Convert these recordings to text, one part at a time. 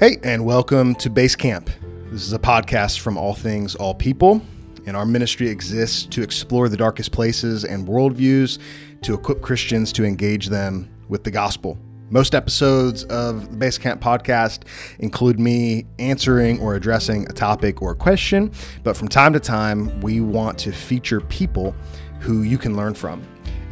Hey, and welcome to Base Camp. This is a podcast from All Things, All People, and our ministry exists to explore the darkest places and worldviews to equip Christians to engage them with the gospel. Most episodes of the Base Camp podcast include me answering or addressing a topic or question, but from time to time, we want to feature people who you can learn from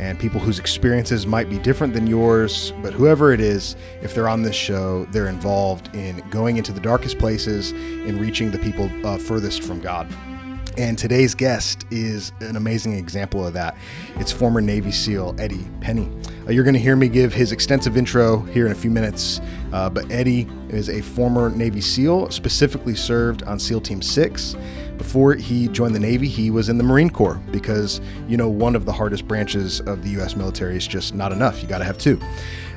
and people whose experiences might be different than yours, but whoever it is, if they're on this show, they're involved in going into the darkest places and reaching the people uh, furthest from God. And today's guest is an amazing example of that. It's former Navy SEAL Eddie Penney. Uh, you're going to hear me give his extensive intro here in a few minutes, uh, but Eddie is a former Navy SEAL, specifically served on SEAL Team 6. Before he joined the Navy, he was in the Marine Corps because, you know, one of the hardest branches of the U.S. military is just not enough. You got to have two.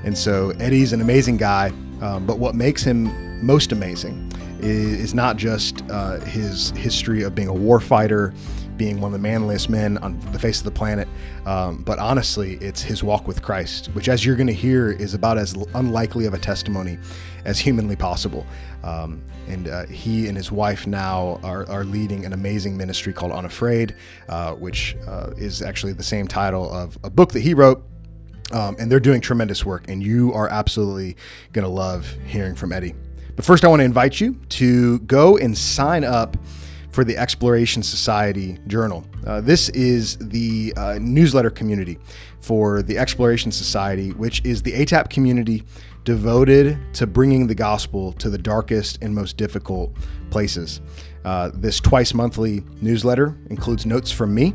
And so Eddie's an amazing guy, um, but what makes him most amazing is, not just uh, his history of being a warfighter, being one of the manliest men on the face of the planet, um, but honestly, it's his walk with Christ, which, as you're going to hear, is about as unlikely of a testimony as humanly possible. Um, and uh, he and his wife now are, are, leading an amazing ministry called Unafraid, uh, which uh, is actually the same title of a book that he wrote. Um, and they're doing tremendous work, and you are absolutely going to love hearing from Eddie. But first, I want to invite you to go and sign up for the Exploration Society Journal. Uh, this is the uh, newsletter community for the Exploration Society, which is the ATAP community devoted to bringing the gospel to the darkest and most difficult places. Uh, this twice monthly newsletter includes notes from me,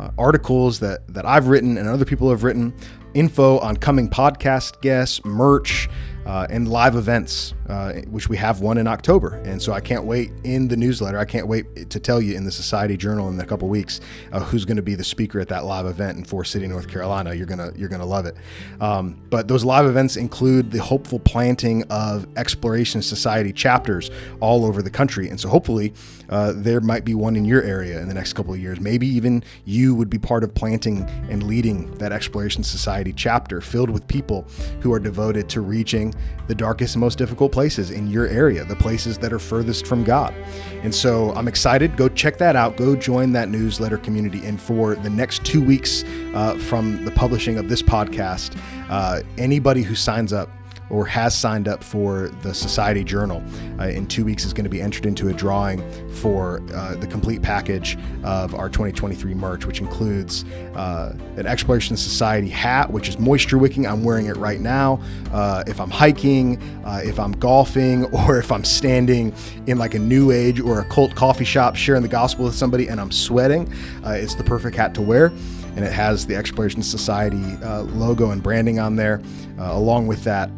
uh, articles that, that I've written and other people have written, info on coming podcast guests, merch, uh, and live events, uh, which we have one in October. And so I can't wait in the newsletter. I can't wait to tell you in the Society Journal in a couple weeks uh, who's going to be the speaker at that live event in Forest City, North Carolina. You're gonna you're gonna love it. Um, but those live events include the hopeful planting of Exploration Society chapters all over the country. And so hopefully uh, there might be one in your area in the next couple of years. Maybe even you would be part of planting and leading that Exploration Society chapter filled with people who are devoted to reaching the darkest and most difficult places in your area, the places that are furthest from God. And so I'm excited. Go check that out. Go join that newsletter community. And for the next two weeks uh, from the publishing of this podcast, uh, anybody who signs up, or has signed up for the Society Journal uh, in two weeks is going to be entered into a drawing for uh, the complete package of our 2023 merch, which includes uh, an Exploration Society hat, which is moisture wicking. I'm wearing it right now. Uh, if I'm hiking, uh, if I'm golfing, or if I'm standing in like a new age or a cult coffee shop sharing the gospel with somebody and I'm sweating, uh, it's the perfect hat to wear and it has the Exploration Society uh, logo and branding on there. Uh, along with that,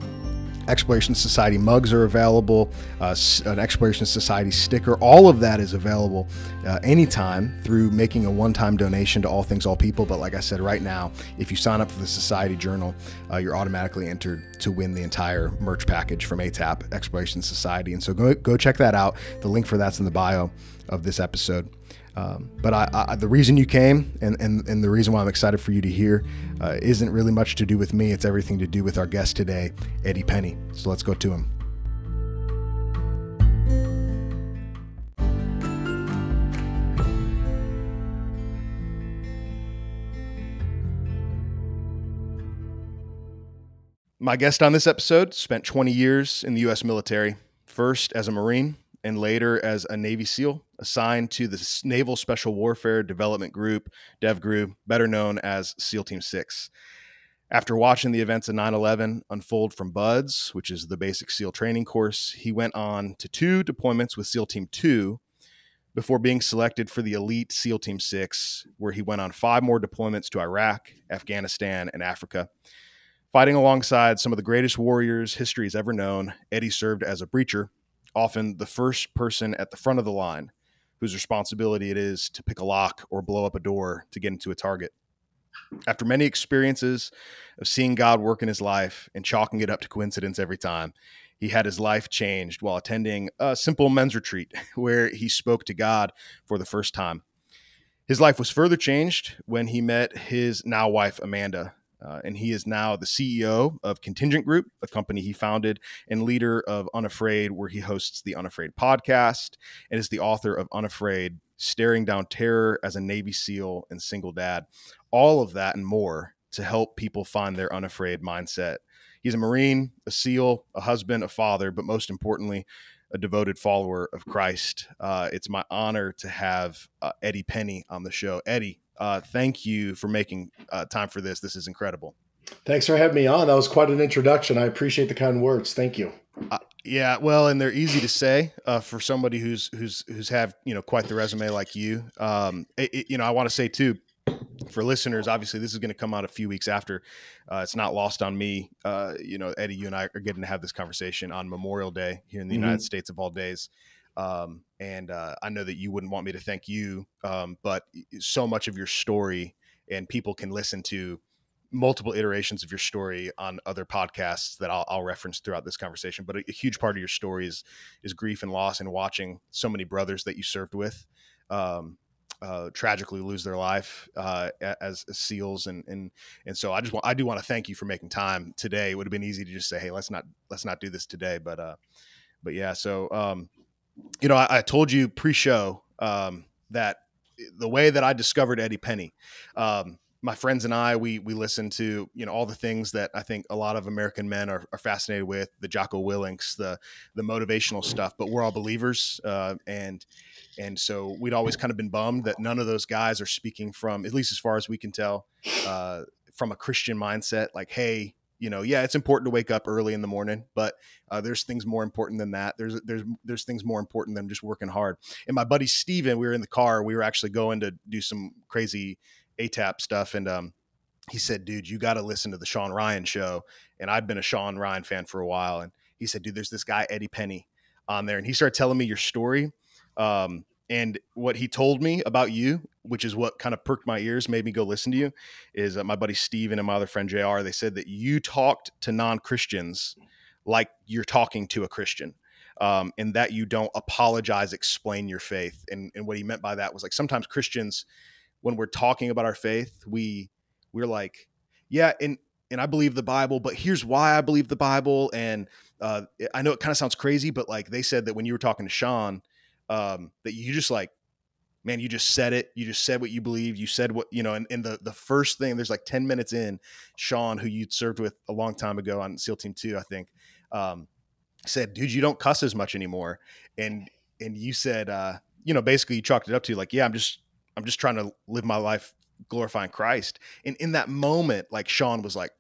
Exploration Society mugs are available, uh, an Exploration Society sticker. All of that is available uh, anytime through making a one time donation to All Things All People. But like I said, right now, if you sign up for the Society Journal, uh, you're automatically entered to win the entire merch package from ATAP Exploration Society. And so go, go check that out. The link for that's in the bio of this episode. Um, but I, I, the reason you came and, and, and the reason why I'm excited for you to hear uh, isn't really much to do with me. It's everything to do with our guest today, Eddie Penney. So let's go to him. My guest on this episode spent 20 years in the U.S. military, first as a Marine and later as a Navy SEAL assigned to the Naval Special Warfare Development Group, DevGRU, better known as SEAL Team 6. After watching the events of 9 11 unfold from BUD/S, which is the basic SEAL training course, he went on to two deployments with SEAL Team 2 before being selected for the elite SEAL Team 6, where he went on five more deployments to Iraq, Afghanistan, and Africa. Fighting alongside some of the greatest warriors history has ever known, Eddie served as a breacher often the first person at the front of the line whose responsibility it is to pick a lock or blow up a door to get into a target. After many experiences of seeing God work in his life and chalking it up to coincidence every time, he had his life changed while attending a simple men's retreat where he spoke to God for the first time. His life was further changed when he met his now wife, Amanda. Uh, and he is now the CEO of Contingent Group, a company he founded, and leader of Unafraid, where he hosts the Unafraid podcast, and is the author of Unafraid Staring Down Terror as a Navy SEAL and Single Dad. All of that and more to help people find their unafraid mindset. He's a Marine, a SEAL, a husband, a father, but most importantly, a devoted follower of Christ. Uh, it's my honor to have uh, Eddie Penney on the show. Eddie, uh, thank you for making uh, time for this. This is incredible. Thanks for having me on. That was quite an introduction. I appreciate the kind words. Thank you. Uh, yeah, well, and they're easy to say uh, for somebody who's who's who's have you know quite the resume like you. Um, it, it, you know, I want to say too, for listeners, obviously this is going to come out a few weeks after. Uh, it's not lost on me. Uh, you know, Eddie, you and I are getting to have this conversation on Memorial Day here in the mm-hmm. United States of all days. Um, and uh, I know that you wouldn't want me to thank you, um, but so much of your story, and people can listen to multiple iterations of your story on other podcasts that I'll, I'll reference throughout this conversation. But a, a, huge part of your story is is grief and loss, and watching so many brothers that you served with. Um, uh, tragically lose their life uh, as, as, SEALs, and and and so I just want I do want to thank you for making time today. It would have been easy to just say, hey, let's not let's not do this today, but uh, but yeah. So um, you know, I, I told you pre-show um, that the way that I discovered Eddie Penney. Um, my friends and I, we we listen to you know all the things that I think a lot of American men are, are fascinated with, the Jocko Willinks, the the motivational stuff. But we're all believers, uh, and and so we'd always kind of been bummed that none of those guys are speaking from, at least as far as we can tell, uh, from a Christian mindset. Like, hey, you know, yeah, it's important to wake up early in the morning, but uh, there's things more important than that. There's there's there's things more important than just working hard. And my buddy Steven, we were in the car. We were actually going to do some crazy ATAP stuff, and um, he said, "Dude, you got to listen to the Sean Ryan show." And I've been a Sean Ryan fan for a while, and he said, "Dude, there's this guy Eddie Penney on there," and he started telling me your story. Um, and what he told me about you, which is what kind of perked my ears, made me go listen to you, is uh, my buddy Steven and my other friend JR. They said that you talked to non Christians like you're talking to a Christian. Um, and that you don't apologize, explain your faith. And, and what he meant by that was like sometimes Christians, when we're talking about our faith, we we're like, yeah, and and I believe the Bible, but here's why I believe the Bible. And uh, I know it kind of sounds crazy, but like they said that when you were talking to Sean, um, that you just like, man, you just said it. You just said what you believe. You said what you know. And, and the the first thing, there's like ten minutes in, Sean, who you served with a long time ago on SEAL Team Two, I think, um, said, "Dude, you don't cuss as much anymore." And and you said, uh, you know, basically you chalked it up to like, yeah, I'm just I'm just trying to live my life glorifying Christ. And in that moment, like Sean was like,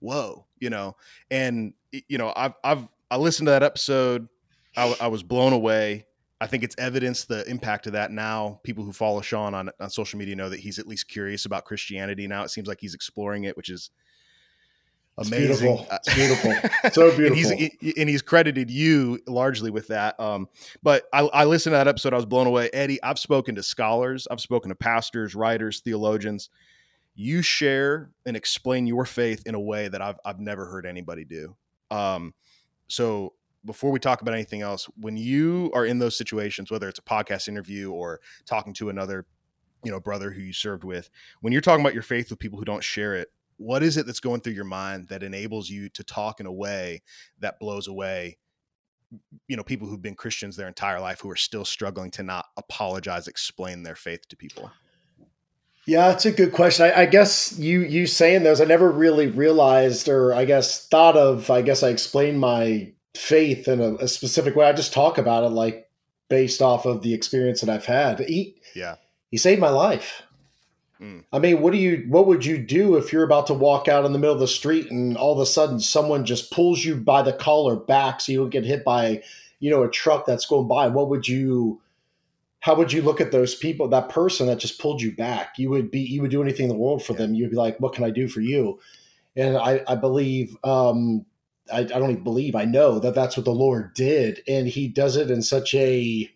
whoa, you know, and you know, I've, I've, I listened to that episode. I, I was blown away. I think it's evidence the impact of that now. People who follow Sean on, on social media know that he's at least curious about Christianity now. It seems like he's exploring it, which is amazing. It's beautiful. It's beautiful. so beautiful. and, he's, and he's credited you largely with that. Um, but I, I listened to that episode. I was blown away. Eddie, I've spoken to scholars, I've spoken to pastors, writers, theologians. You share and explain your faith in a way that I've, I've never heard anybody do. Um, so before we talk about anything else, when you are in those situations, whether it's a podcast interview or talking to another, you know, brother who you served with, when you're talking about your faith with people who don't share it, what is it that's going through your mind that enables you to talk in a way that blows away you know people who've been christians their entire life who are still struggling to not apologize explain their faith to people? Yeah it's a good question. I, I, guess you you saying those i never really realized or i guess thought of i guess i explained my faith in a, a specific way i just talk about it like based off of the experience that i've had he yeah he saved my life Mm. I mean, what do you what would you do if you're about to walk out in the middle of the street and all of a sudden someone just pulls you by the collar back so you don't get hit by, you know, a truck that's going by? What would you how would you look at those people, that person that just pulled you back? You would be you would do anything in the world for yeah. them. You'd be like, what can I do for you? And I, I believe um I, I don't even believe I know that that's what the Lord did, and He does it in such a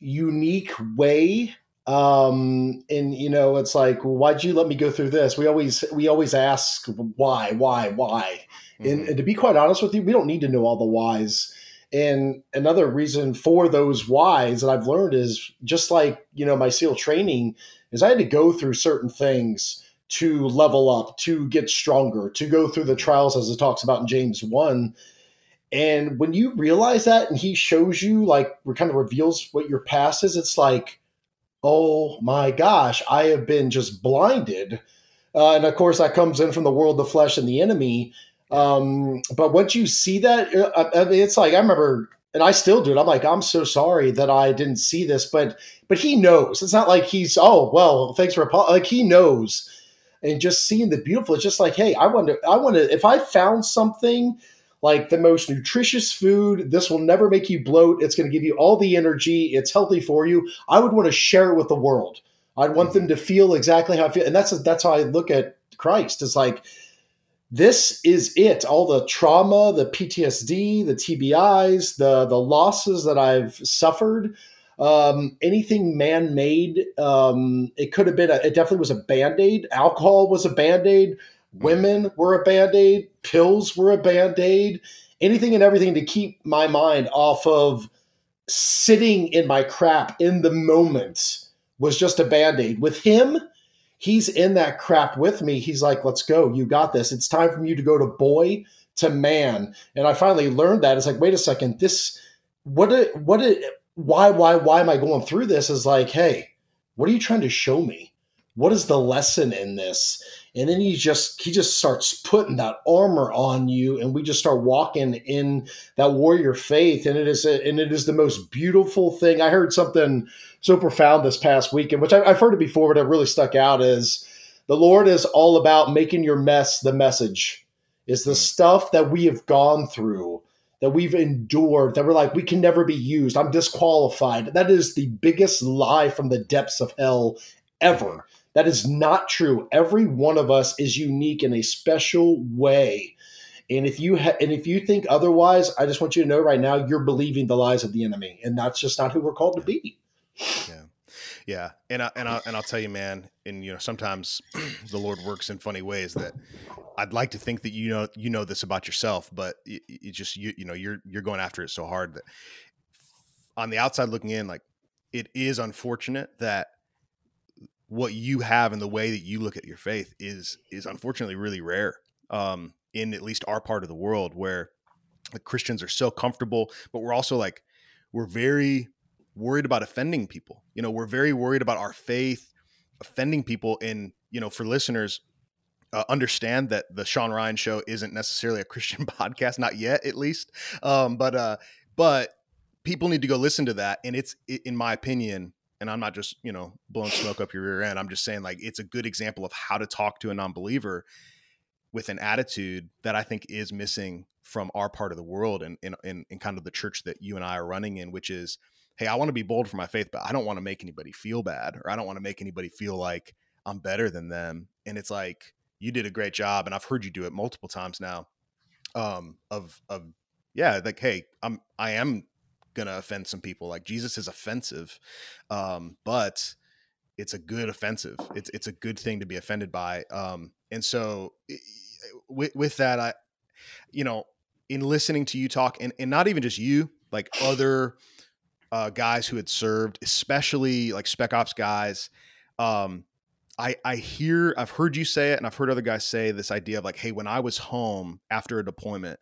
unique way. Um and you know it's like why'd you let me go through this? We always we always ask why why why? Mm-hmm. and, and, to be quite honest with you we don't need to know all the whys. And another reason for those whys that i've learned is just like you know my seal training is i had to go through certain things to level up, to get stronger, to go through the trials as it talks about in James 1. And when you realize that and he shows you, like, kind of reveals what your past is, it's like, oh my gosh, I have been just blinded. Uh, and of course, that comes in from the world, the flesh, and the enemy. Um, but once you see that, uh, mean, it's like I remember, and I still do it. I'm like, I'm so sorry that I didn't see this, but but he knows. It's not like he's oh well, thanks for like he knows. And just seeing the beautiful, it's just like, hey, I want to, I want to. If I found something like the most nutritious food. This will never make you bloat. It's going to give you all the energy. It's healthy for you. I would want to share it with the world. I'd want them mm-hmm. to feel exactly how I feel. And that's that's how I look at Christ. It's like this is it. All the trauma, the PTSD, the TBIs, the the losses that I've suffered, um, anything man made. Um, it could have been. A, it definitely was a band aid. Alcohol was a band aid. Women were a band aid, pills were a band aid, anything and everything to keep my mind off of sitting in my crap in the moment was just a band aid. With him, he's in that crap with me. He's like, let's go. You got this. It's time for you to go to boy to man. And I finally learned that. It's like, wait a second, this, what, what, why, why, why am I going through this? Is like, hey, what are you trying to show me? What is the lesson in this? and then he just he just starts putting that armor on you and we just start walking in that warrior faith and it is a, and it is the most beautiful thing i heard something so profound this past weekend which I, have heard it before but it really stuck out is the lord is all about making your mess the message is the hmm. stuff that we have gone through that we've endured that we're like we can never be used i'm disqualified that is the biggest lie from the depths of hell ever that is not true. Every one of us is unique in a special way. And if you ha- and if you think otherwise, I just want you to know right now you're believing the lies of the enemy, and that's just not who we're called to be. Yeah, yeah, and I, and I, and I'll tell you, man. And you know, sometimes the Lord works in funny ways that I'd like to think that you know you know this about yourself, but it, it just you you know you're you're going after it so hard that on the outside looking in, like it is unfortunate that what you have and the way that you look at your faith is is unfortunately really rare um, in at least our part of the world where the Christians are so comfortable, but we're also like we're very worried about offending people. You know, we're very worried about our faith offending people. And you know, for listeners, uh, understand that the Sean Ryan Show isn't necessarily a Christian podcast, not yet, at least. Um, but uh, but people need to go listen to that, and it's in my opinion and I'm not just, you know, blowing smoke up your rear end. I'm just saying like it's a good example of how to talk to a non-believer with an attitude that I think is missing from our part of the world and in, in, in kind of the church that you and I are running in, which is, hey, I want to be bold for my faith, but I don't want to make anybody feel bad or I don't want to make anybody feel like I'm better than them. And it's like you did a great job, and I've heard you do it multiple times now. Um, of of yeah, like hey, I'm I am gonna offend some people. Like Jesus is offensive, um, but it's a good offensive. It's it's a good thing to be offended by. Um, and so with, with that, I, you know, in listening to you talk, and, and not even just you, like other uh, guys who had served, especially like spec ops guys. Um, I, I hear I've heard you say it and I've heard other guys say this idea of like, hey, when I was home after a deployment,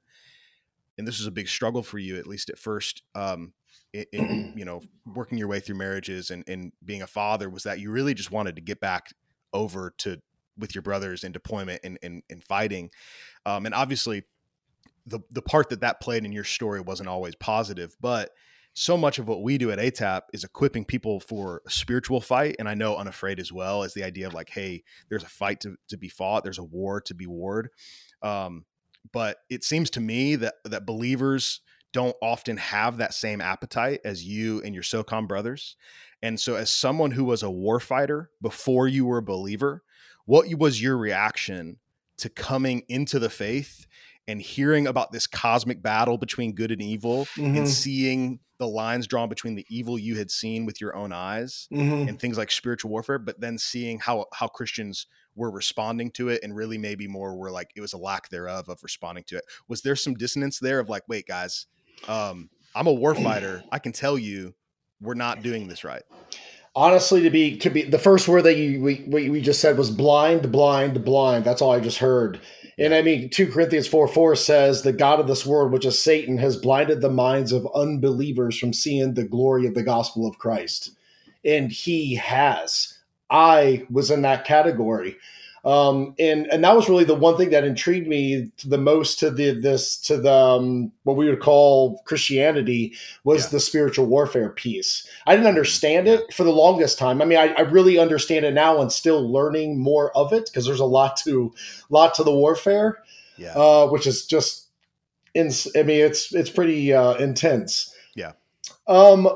and this was a big struggle for you at least at first um, in, in, you know working your way through marriages and, and being a father was that you really just wanted to get back over to with your brothers in deployment and, and, and fighting um, and obviously the the part that that played in your story wasn't always positive but so much of what we do at ATAP is equipping people for a spiritual fight. And I know unafraid as well as the idea of like, hey, there's a fight to, to be fought, there's a war to be warred. Um, but it seems to me that that believers don't often have that same appetite as you and your SOCOM brothers. And so, as someone who was a warfighter before you were a believer, what was your reaction to coming into the faith and hearing about this cosmic battle between good and evil mm-hmm. and seeing the lines drawn between the evil you had seen with your own eyes mm-hmm. and things like spiritual warfare, but then seeing how how Christians were responding to it and really maybe more were like it was a lack thereof of responding to it. Was there some dissonance there of like, wait, guys, um, I'm a warfighter. I can tell you we're not doing this right. honestly to be to be the first word that you we, we just said was blind blind blind that's all i just heard and i mean 2 corinthians 4 4 says the god of this world which is satan has blinded the minds of unbelievers from seeing the glory of the gospel of christ. And he has. I was in that category um, and and that was really the one thing that intrigued me the most to the this to the um, what we would call Christianity was yeah. the spiritual warfare piece. I didn't understand it for the longest time. I mean, I, I really understand it now and still learning more of it because there's a lot to lot to the warfare, yeah. uh, which is just in. I mean, it's it's pretty uh, intense. Yeah. Um,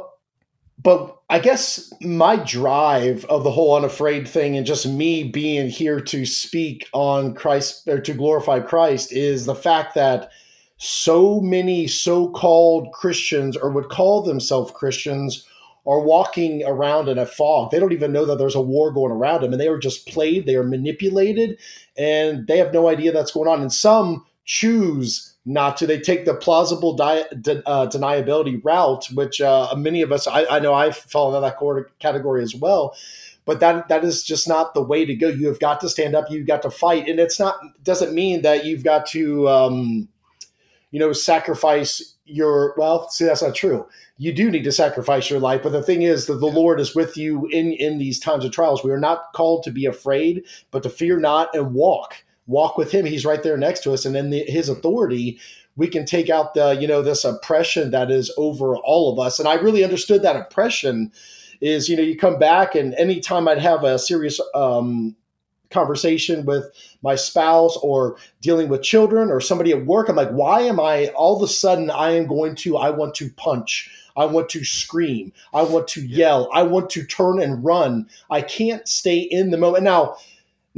but I guess my drive of the whole unafraid thing and just me being here to speak on Christ or to glorify Christ is the fact that so many so-called Christians or would call themselves Christians are walking around in a fog. They don't even know that there's a war going around them and they are just played, they are manipulated and they have no idea that's going on and some choose not to. They take the plausible di- de- uh, deniability route, which uh, many of us, I, I know I fall into that category as well. But that that is just not the way to go. You have got to stand up. You've got to fight, and it's not doesn't mean that you've got to, um, you know, sacrifice your. Well, see, that's not true. You do need to sacrifice your life, but the thing is that the Lord is with you in in these times of trials. We are not called to be afraid, but to fear not and walk walk with him. He's right there next to us. And in the, his authority, we can take out the, you know, this oppression that is over all of us. And I really understood that oppression is, you know, you come back and anytime I'd have a serious um, conversation with my spouse or dealing with children or somebody at work, I'm like, why am I all of a sudden I am going to, I want to punch. I want to scream. I want to yell. I want to turn and run. I can't stay in the moment. Now,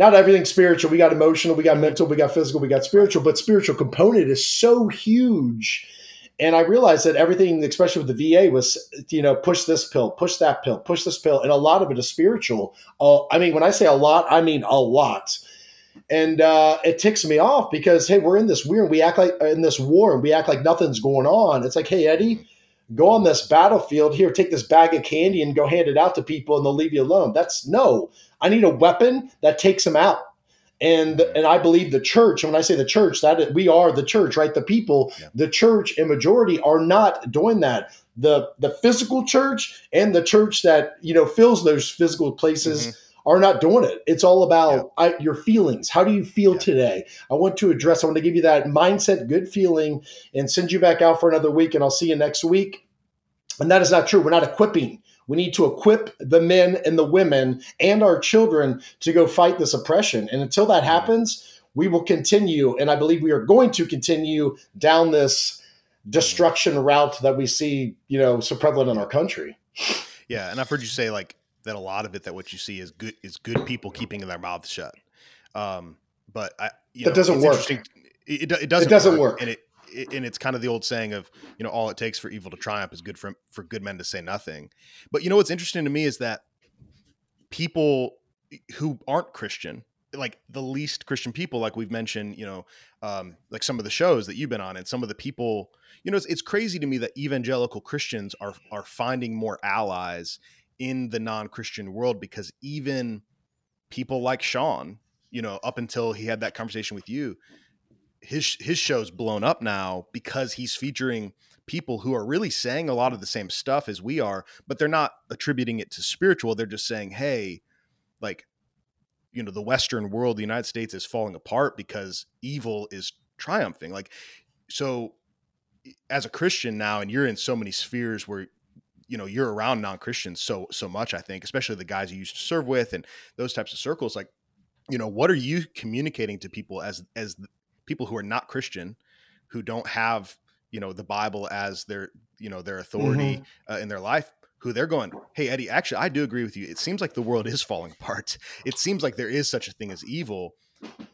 not everything spiritual. We got emotional, we got mental, we got physical, we got spiritual, but spiritual component is so huge. And I realized that everything, especially with the VA, was you know push this pill, push that pill, push this pill, and a lot of it is spiritual. Uh, I mean, when I say a lot, I mean a lot. And uh, it ticks me off because hey, we're in this weird. We act like in this war, and we act like nothing's going on. It's like, hey, Eddie, go on this battlefield here, take this bag of candy and go hand it out to people, and they'll leave you alone. That's no. I need a weapon that takes them out. And and I believe the church, and when I say the church, that we are the church, right? The people, yeah. the church in majority are not doing that. The the physical church and the church that you know fills those physical places mm-hmm. Are not doing it. It's all about yeah. I, your feelings. How do you feel yeah. today? I want to address. I want to give you that mindset, good feeling, and send you back out for another week. And I'll see you next week. And that is not true. We're not equipping we need to equip the men and the women and our children to go fight this oppression. And until that happens, we will continue, and I believe we are going to continue down this destruction route that we see, you know, so prevalent in our country. Yeah, and I've heard you say like that a lot of it that what you see is good is good people keeping their mouths shut. Um, but I, you that know, doesn't work. It, it, it, doesn't. It doesn't work, work. and it and it's kind of the old saying of you know all it takes for evil to triumph is good for for good men to say nothing but you know what's interesting to me is that people who aren't christian like the least christian people like we've mentioned you know um, like some of the shows that you've been on and some of the people you know it's, it's crazy to me that evangelical christians are are finding more allies in the non-christian world because even people like sean you know up until he had that conversation with you his his show's blown up now because he's featuring people who are really saying a lot of the same stuff as we are, but they're not attributing it to spiritual. They're just saying, "Hey, like you know, the western world, the United States is falling apart because evil is triumphing." Like so as a Christian now and you're in so many spheres where you know you're around non-christians so so much i think especially the guys you used to serve with and those types of circles like you know what are you communicating to people as as people who are not Christian, who don't have you know the Bible as their you know their authority mm-hmm. uh, in their life, who they're going, hey Eddie, actually I do agree with you. It seems like the world is falling apart. It seems like there is such a thing as evil.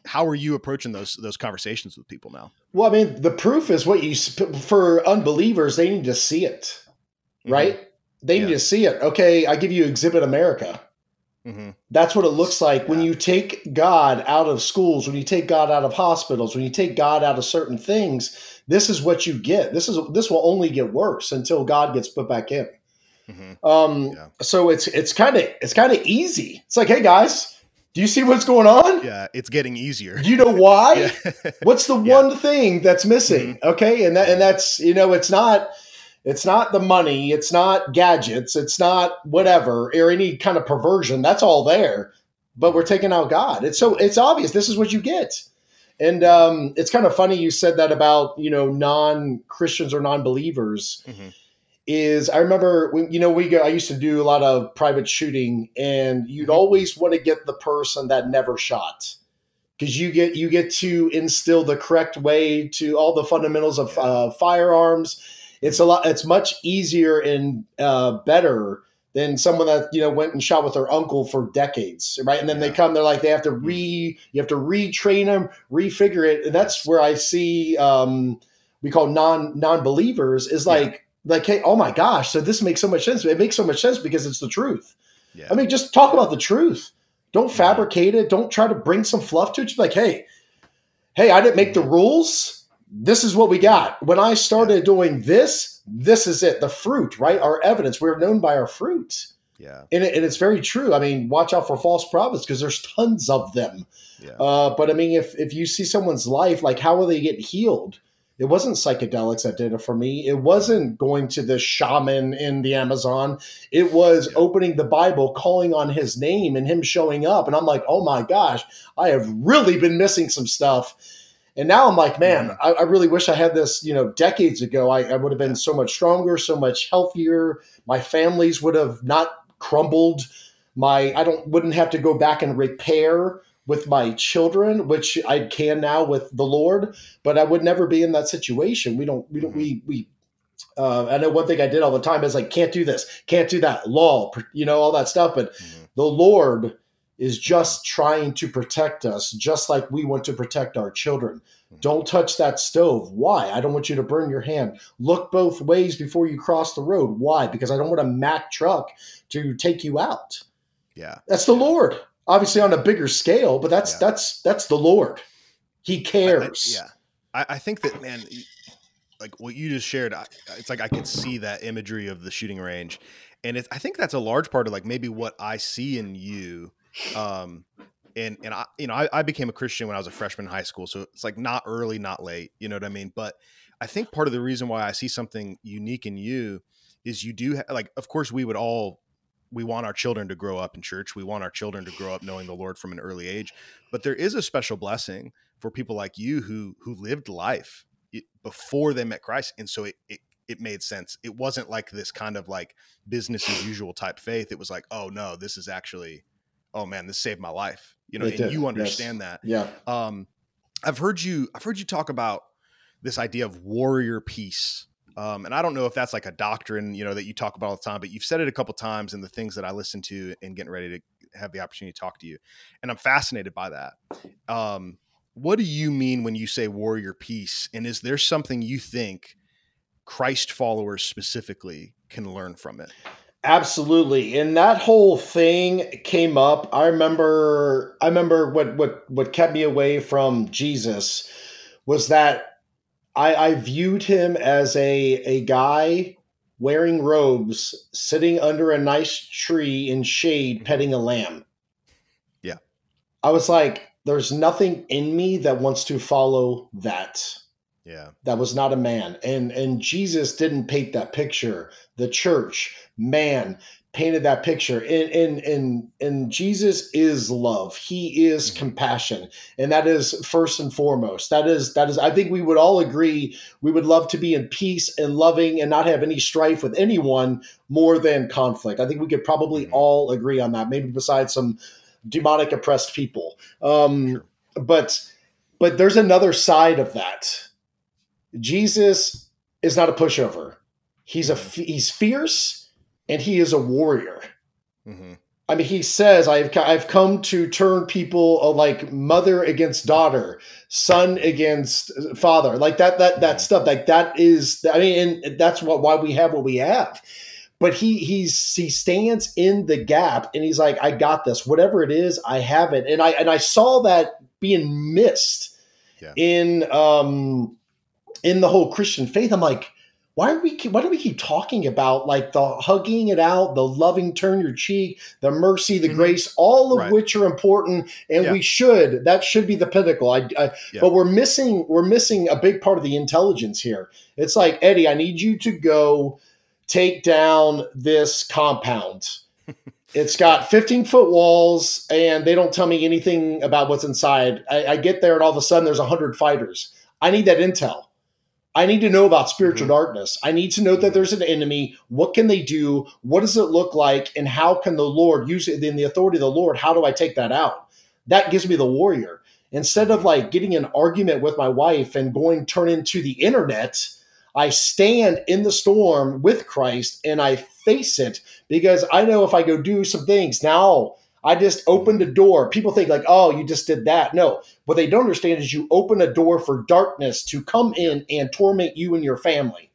How are you approaching those those conversations with people now? Well, I mean, the proof is what you for unbelievers. They need to see it, mm-hmm. right? They yeah. need to see it. Okay, I give you Exhibit America. Mm-hmm. That's what it looks like yeah. when you take God out of schools, when you take God out of hospitals, when you take God out of certain things. This is what you get. This is this will only get worse until God gets put back in. Mm-hmm. Um, yeah. So it's it's kind of it's kind of easy. It's like, hey guys, do you see what's going on? Yeah, it's getting easier. Do you know why? yeah. What's the one thing that's missing? Mm-hmm. Okay, and that and that's you know it's not it's not the money, it's not gadgets, it's not whatever or any kind of perversion. That's all there, but we're taking out God. It's so it's obvious. This is what you get. And um, it's kind of funny you said that about you know non Christians or non believers. Mm-hmm is I remember when you know we go I used to do a lot of private shooting and you'd mm-hmm. always want to get the person that never shot because you get you get to instill the correct way to all the fundamentals of uh, firearms it's a lot it's much easier and uh, better than someone that you know went and shot with their uncle for decades right and then yeah. they come they're like they have to mm-hmm. re you have to retrain them refigure it and that's where i see um we call non non-believers is like yeah like, hey, oh my gosh, so this makes so much sense. It makes so much sense because it's the truth. Yeah. I mean, just talk about the truth. Don't fabricate it. Don't try to bring some fluff to it. Just like, hey, hey, I didn't make the rules. This is what we got. When I started doing this, this is it. The fruit, right? Our evidence. We're known by our fruit. Yeah. And, it, and it's very true. I mean, watch out for false prophets because there's tons of them. Yeah. Uh, but I mean, if if you see someone's life, like how will they get healed? It wasn't psychedelics that did it for me. It wasn't going to the shaman in the Amazon. It was opening the Bible, calling on his name, and him showing up. And I'm like, oh my gosh, I have really been missing some stuff. And now I'm like, man, I, I really wish I had this, you know, decades ago. I, I would have been so much stronger, so much healthier. My families would have not crumbled. My I don't wouldn't have to go back and repair with my children, which I can now with the Lord, but I would never be in that situation. We don't, we don't, mm-hmm. we, we, uh, I know one thing I did all the time is like, can't do this, can't do that, law, you know, all that stuff. But mm-hmm. the Lord is just trying to protect us, just like we want to protect our children. Mm-hmm. Don't touch that stove. Why? I don't want you to burn your hand. Look both ways before you cross the road. Why? Because I don't want a Mack truck to take you out. Yeah. That's the Lord obviously on a bigger scale, but that's yeah. that's that's the Lord. He cares. I, I, yeah, I, I, think that man, like what you just shared, it's like I could see that imagery of the shooting range, and I think that's a large part of like maybe what I see in you. Um, and and I, you know, I, I became a Christian when I was a freshman in high school, so it's like not early, not late. You know what I mean? But I think part of the reason why I see something unique in you is you do ha- like, of course, we would all we want our children to grow up in church. We want our children to grow up knowing the Lord from an early age. But there is a special blessing for people like you who who lived life before they met Christ, and so it, it it made sense. It wasn't like this kind of like business as usual type faith. It was like, oh no, this is actually, oh man, this saved my life. You know, it and did. you understand yes. that. Yeah. Um, I've heard you. I've heard you talk about this idea of warrior peace um, and I don't know if that's like a doctrine, you know, that you talk about all the time, but you've said it a couple times in the things that I listen to and getting ready to have the opportunity to talk to you. And I'm fascinated by that. Um, what do you mean when you say warrior peace? And is there something you think Christ followers specifically can learn from it? Absolutely. And that whole thing came up. I remember I remember what what what kept me away from Jesus was that I, I viewed him as a a guy wearing robes, sitting under a nice tree in shade, mm-hmm. petting a lamb. Yeah. I was like, there's nothing in me that wants to follow that. Yeah. That was not a man. And and Jesus didn't paint that picture. The church, man, painted that picture. And and and, and Jesus is love. He is mm-hmm. compassion. And that is first and foremost. That is that is I think we would all agree we would love to be in peace and loving and not have any strife with anyone more than conflict. I think we could probably mm-hmm. all agree on that. Maybe besides some demonic oppressed people. Um sure. but but there's another side of that. Jesus is not a pushover. He's a mm-hmm. he's fierce and he is a warrior. Mm-hmm. I mean, he says, "I've I've come to turn people uh, like mother against daughter, son against father, like that that that mm-hmm. stuff. Like that is, I mean, and that's what why we have what we have." But he he's he stands in the gap, and he's like, "I got this. Whatever it is, I have it." And I and I saw that being missed yeah. in um in the whole Christian faith. I'm like, why do we keep, why do we keep talking about like the hugging it out, the loving turn your cheek, the mercy, the mm-hmm. grace, all of right. which are important, and yeah. we should that should be the pinnacle. I, I yeah. but we're missing we're missing a big part of the intelligence here. It's like Eddie, I need you to go take down this compound. It's got 15 foot walls, and they don't tell me anything about what's inside. I, I get there, and all of a sudden, there's 100 fighters. I need that intel. I need to know about spiritual mm-hmm. darkness. I need to know that there's an enemy. What can they do? What does it look like? And how can the Lord use it in the authority of the Lord? How do I take that out? That gives me the warrior. Instead of like getting an argument with my wife and going turn into the internet, I stand in the storm with Christ and I face it because I know if I go do some things now I just opened a door. People think like, oh, you just did that. No, what they don't understand is you open a door for darkness to come in and torment you and your family.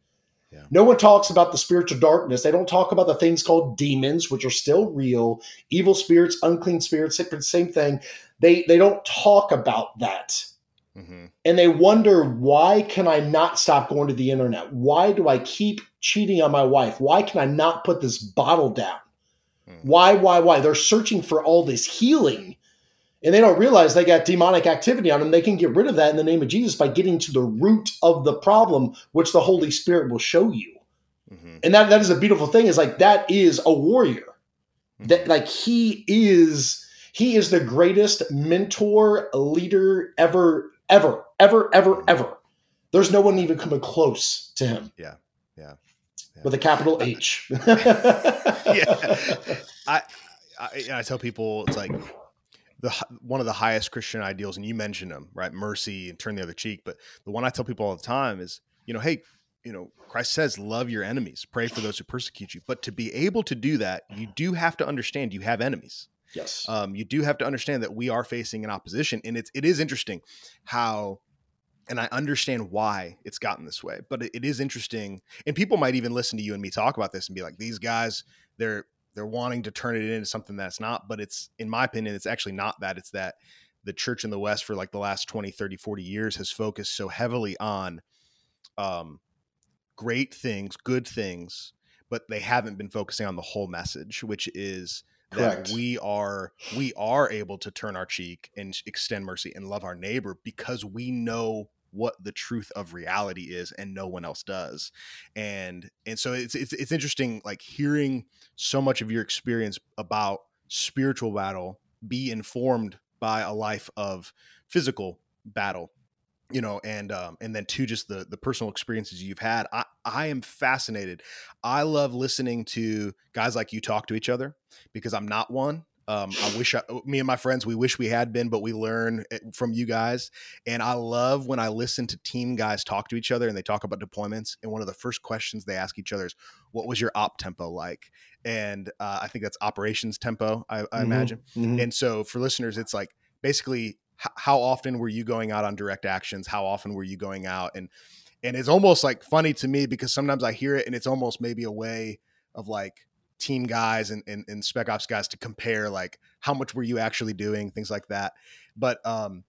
Yeah. No one talks about the spiritual darkness. They don't talk about the things called demons, which are still real, evil spirits, unclean spirits, same thing. They they don't talk about that. Mm-hmm. And they wonder why can I not stop going to the internet? Why do I keep cheating on my wife? Why can I not put this bottle down? Mm. Why, why, why? They're searching for all this healing and they don't realize they got demonic activity on them. They can get rid of that in the name of Jesus by getting to the root of the problem, which the Holy Spirit will show you. Mm-hmm. And that, that is a beautiful thing is like, that is a warrior mm-hmm. that like he is, he is the greatest mentor leader ever, ever, ever, ever, mm-hmm. ever. There's no one even coming close to him. Yeah yeah. With a capital H. yeah, I, I, I tell people it's like the one of the highest Christian ideals, and you mentioned them, right? Mercy and turn the other cheek. But the one I tell people all the time is, you know, hey, you know, Christ says, love your enemies, pray for those who persecute you. But to be able to do that, you do have to understand you have enemies. Yes. Um, you do have to understand that we are facing an opposition, and it's it is interesting how and I understand why it's gotten this way. But it is interesting, and people might even listen to you and me talk about this and be like, "These guys, they're they're wanting to turn it into something that's not." But it's, in my opinion, it's actually not that. It's that the church in the West for like the last 20, 30, 40 years has focused so heavily on um, great things, good things, but they haven't been focusing on the whole message, which is Correct. that we are we are able to turn our cheek and extend mercy and love our neighbor because we know what the truth of reality is and no one else does and and so it's it's, it's interesting like hearing so much of your experience about spiritual battle be informed by a life of physical battle you know and um and then two just the the personal experiences you've had i i am fascinated i love listening to guys like you talk to each other because i'm not one um, I wish I, me and my friends, we wish we had been, but we learn eh, from you guys. And I love when I listen to team guys talk to each other and they talk about deployments. And one of the first questions they ask each other is, "What was your op tempo like?" And uh, I think that's operations tempo, I, I mm-hmm. imagine. Mm-hmm. And so for listeners, it's like basically how often were you going out on direct actions? How often were you going out? And and it's almost like funny to me because sometimes I hear it and it's almost maybe a way of like team guys and, and, and spec ops guys to compare like how much were you actually doing things like that but um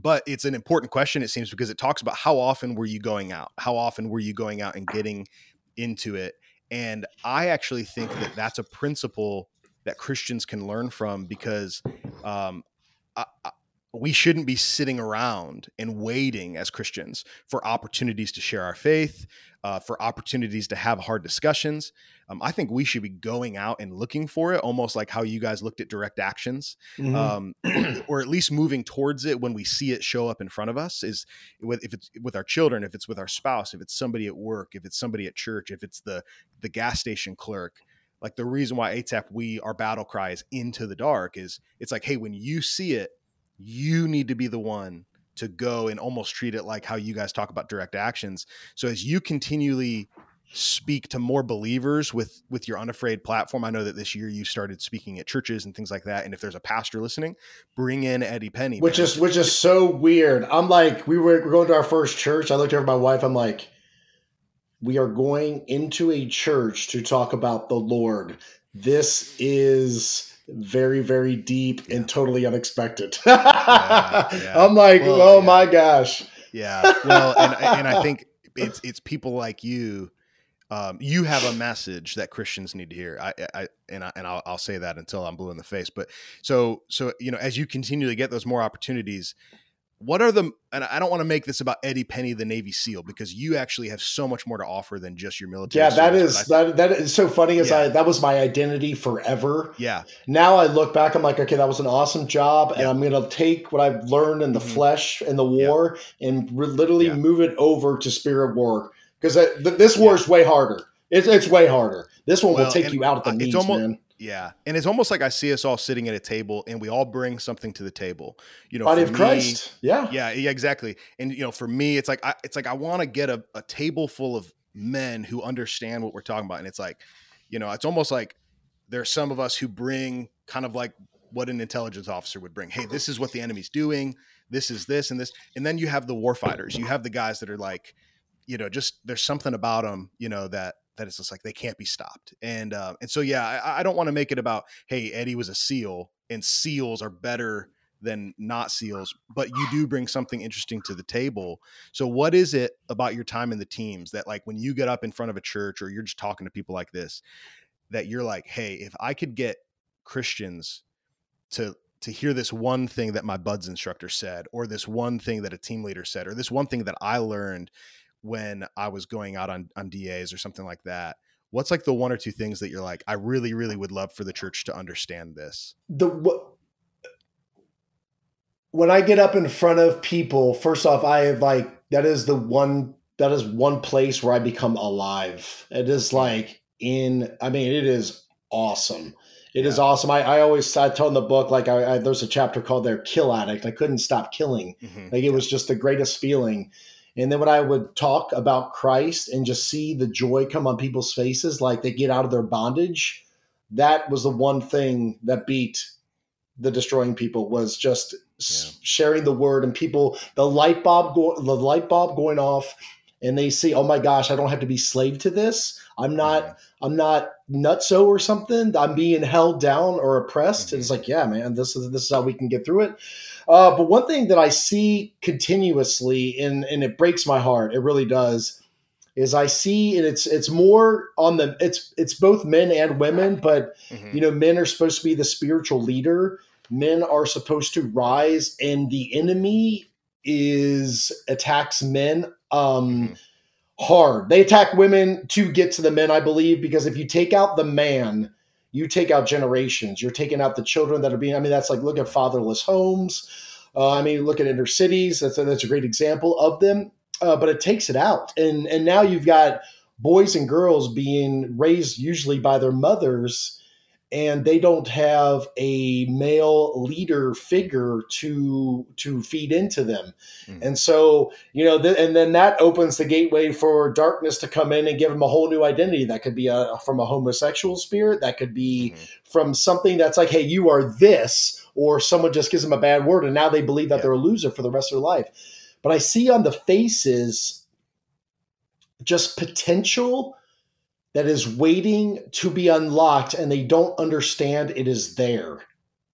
but it's an important question it seems because it talks about how often were you going out how often were you going out and getting into it and i actually think that that's a principle that christians can learn from because um, I, I, we shouldn't be sitting around and waiting as Christians for opportunities to share our faith, uh, for opportunities to have hard discussions. Um, I think we should be going out and looking for it, almost like how you guys looked at direct actions, mm-hmm. um, or at least moving towards it when we see it show up in front of us. Is if it's with our children, if it's with our spouse, if it's somebody at work, if it's somebody at church, if it's the the gas station clerk. Like the reason why ATAP, we our battle cry is into the dark is it's like, hey, when you see it, you need to be the one to go and almost treat it like how you guys talk about direct actions. So as you continually speak to more believers with with your unafraid platform i know that this year you started speaking at churches and things like that. And if there's a pastor listening bring in eddie penney which man. is which is so weird. I'm like we were, we're going to our first church. I looked over my wife. I'm like we are going into a church to talk about the lord. This is very very deep yeah. and totally unexpected yeah, yeah. i'm like well, oh my gosh yeah well and, and i think it's it's people like you um, you have a message that Christians need to hear. I, I and I, and I'll, I'll say that until I'm blue in the face. But so so you know, as you continue to get those more opportunities, what are the and i don't want to make this about eddie penney the navy seal because you actually have so much more to offer than just your military yeah that is that that is so funny as yeah. i that was my identity forever yeah now i look back i'm like okay that was an awesome job yeah. and i'm gonna take what i've learned in the mm-hmm. flesh in the war yeah. and re- literally move it over to spirit war because th- this war is way harder it's, it's way harder this one well, will take you out at the knees almost, man yeah, and it's almost like I see us all sitting at a table, and we all bring something to the table. You know, body of me, Christ. Yeah, yeah, yeah, exactly. And you know, for me, it's like I, it's like I want to get a, a table full of men who understand what we're talking about, and it's like, you know, it's almost like there's some of us who bring kind of like what an intelligence officer would bring. Hey, this is what the enemy's doing. This is this and this, and then you have the war fighters. You have the guys that are like, you know, just there's something about them, you know, that that it's just like they can't be stopped. And uh, and so yeah, I, I don't want to make it about hey Eddie was a SEAL and SEALs are better than not SEALs, but you do bring something interesting to the table. So what is it about your time in the teams that like when you get up in front of a church or you're just talking to people like this that you're like, hey, if I could get Christians to to hear this one thing that my BUD/S instructor said or this one thing that a team leader said or this one thing that I learned when I was going out on on DAs or something like that. What's like the one or two things that you're like, I really, really would love for the church to understand this? The what when I get up in front of people, first off, I have like that is the one that is one place where I become alive. It is like in I mean, it is awesome. It yeah. is awesome. I, I always I tell in the book like I, I, there's a chapter called "Their Kill Addict." I couldn't stop killing. Mm-hmm. Like it was just the greatest feeling. And then when I would talk about Christ and just see the joy come on people's faces, like they get out of their bondage, that was the one thing that beat the destroying people was just yeah. sharing the word and people the light bulb go, the light bulb going off and they see oh my gosh i don't have to be slave to this i'm not mm-hmm. i'm not nutso or something i'm being held down or oppressed mm-hmm. and it's like yeah man this is this is how we can get through it uh, but one thing that I see continuously, and and it breaks my heart, it really does, is I see, and it's it's more on the it's it's both men and women, but mm-hmm. you know, men are supposed to be the spiritual leader. Men are supposed to rise, and the enemy is attacks men. Um, mm-hmm hard. They attack women to get to the men, I believe, because if you take out the man, you take out generations. You're taking out the children that are being. I mean, that's like look at fatherless homes. Uh, I mean, look at inner cities. That's a, that's a great example of them. Uh, but it takes it out, and and now you've got boys and girls being raised usually by their mothers and they don't have a male leader figure to to feed into them mm. and so you know th- and then that opens the gateway for darkness to come in and give them a whole new identity that could be a, from a homosexual spirit that could be mm. from something that's like hey you are this or someone just gives them a bad word and now they believe that yeah. they're a loser for the rest of their life but i see on the faces just potential that is waiting to be unlocked and they don't understand it is there.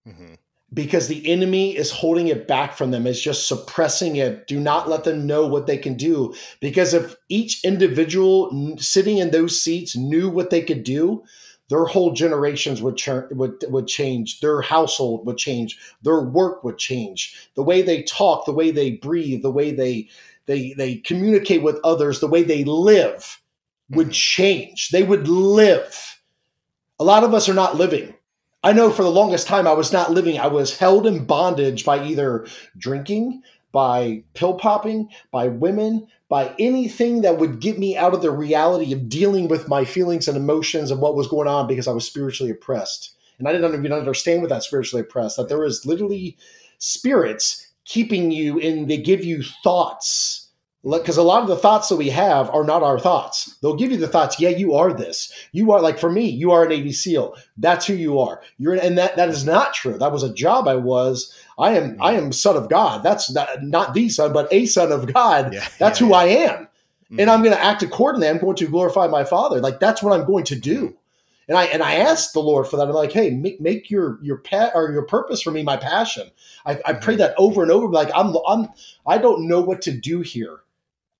Mm-hmm. Because the enemy is holding it back from them, is just suppressing it. Do not let them know what they can do. Because if each individual sitting in those seats knew what they could do, their whole generations would, ch- would would change. Their household would change. Their work would change. The way they talk, the way they breathe, the way they they they communicate with others, the way they live would mm-hmm. change. They would live. A lot of us are not living. I know for the longest time I was not living. I was held in bondage by either drinking, by pill popping, by women, by anything that would get me out of the reality of dealing with my feelings and emotions and what was going on because I was spiritually oppressed. And I didn't even understand what that spiritually oppressed, that there is literally spirits keeping you in, they give you thoughts because a lot of the thoughts that we have are not our thoughts. They'll give you the thoughts. Yeah, you are this. You are like for me. You are a Navy SEAL. That's who you are. You're and that that is not true. That was a job I was. I am I am son of God. That's not, not the son, but a son of God. Yeah, that's yeah, who yeah. I am. Mm-hmm. And I'm going to act accordingly. I'm going to glorify my Father. Like that's what I'm going to do. And I and I asked the Lord for that. I'm like, hey, make, make your your pet or your purpose for me my passion. I, I pray mm-hmm. that over and over. Like I'm I'm I don't know what to do here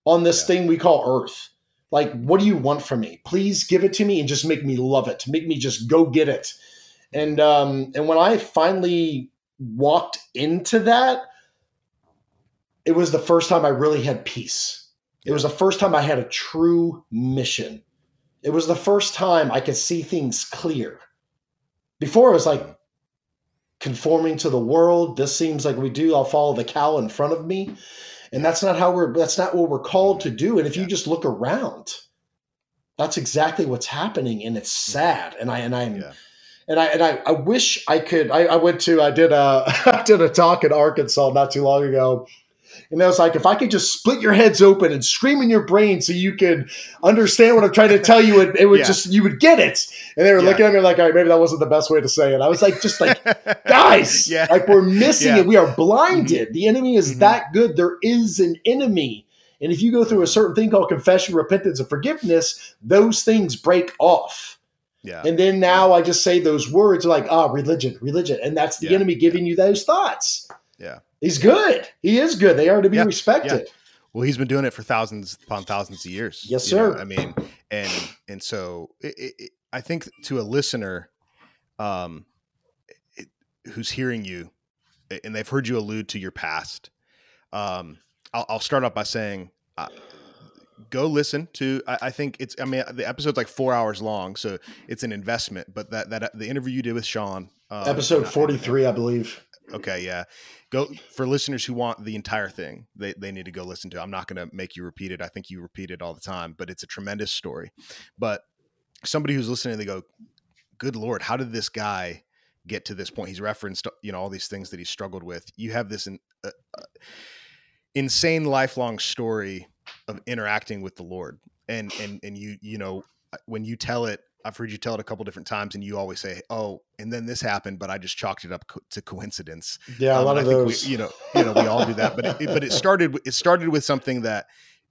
on this yeah. thing we call Earth. Like, what do you want from me? Please give it to me and just make me love it. Make me just go get it. And um, and when I finally walked into that, it was the first time I really had peace. It was the first time I had a true mission. It was the first time I could see things clear. Before it was like conforming to the world. This seems like we do. I'll follow the cow in front of me. And that's not how we're that's not what we're called to do. And if you just look around, that's exactly what's happening. And it's mm-hmm. sad. And I and I'm yeah. and I and I, I wish I could I, I went to I did a I did a talk in Arkansas not too long ago and I was like, if I could just split your heads open and scream in your brain so you could understand what I'm trying to tell you, it, it would yeah. just, you would get it. And they were yeah. looking at me like, all right, maybe that wasn't the best way to say it. I was like, just like, guys, yeah. like we're missing it. We are blinded. Mm-hmm. The enemy is mm-hmm. that good. There is an enemy. And if you go through a certain thing called confession, repentance, and forgiveness, those things break off. Yeah. And then now I just say those words like, ah, religion, religion. And that's the enemy giving you those thoughts. Yeah. He's good. He is good. They are to be yeah, respected. Yeah. Well, he's been doing it for thousands upon thousands of years. Yes, sir. Know? I mean, and and so it, it, I think to a listener, um, it, who's hearing you, and they've heard you allude to your past, um, I'll, I'll start off by saying. Uh, go listen to I, I, think it's i mean the episode's like four hours long so it's an investment but that that the interview you did with sean um, episode 43 I, I believe Okay, yeah. Go for listeners who want the entire thing. They they need to go listen to. I'm not going to make you repeat it. I think you repeat it all the time, but it's a tremendous story. But somebody who's listening, they go, "Good lord, how did this guy get to this point?" He's referenced, you know, all these things that he struggled with. You have this in, uh, uh, insane lifelong story of interacting with the Lord, and and and you you know when you tell it I've heard you tell it a couple different times, and you always say, "Oh, and then this happened," but I just chalked it up co- to coincidence. Yeah, um, a lot of those. We, you know, you know, we all do that, but it, but it started it started with something that,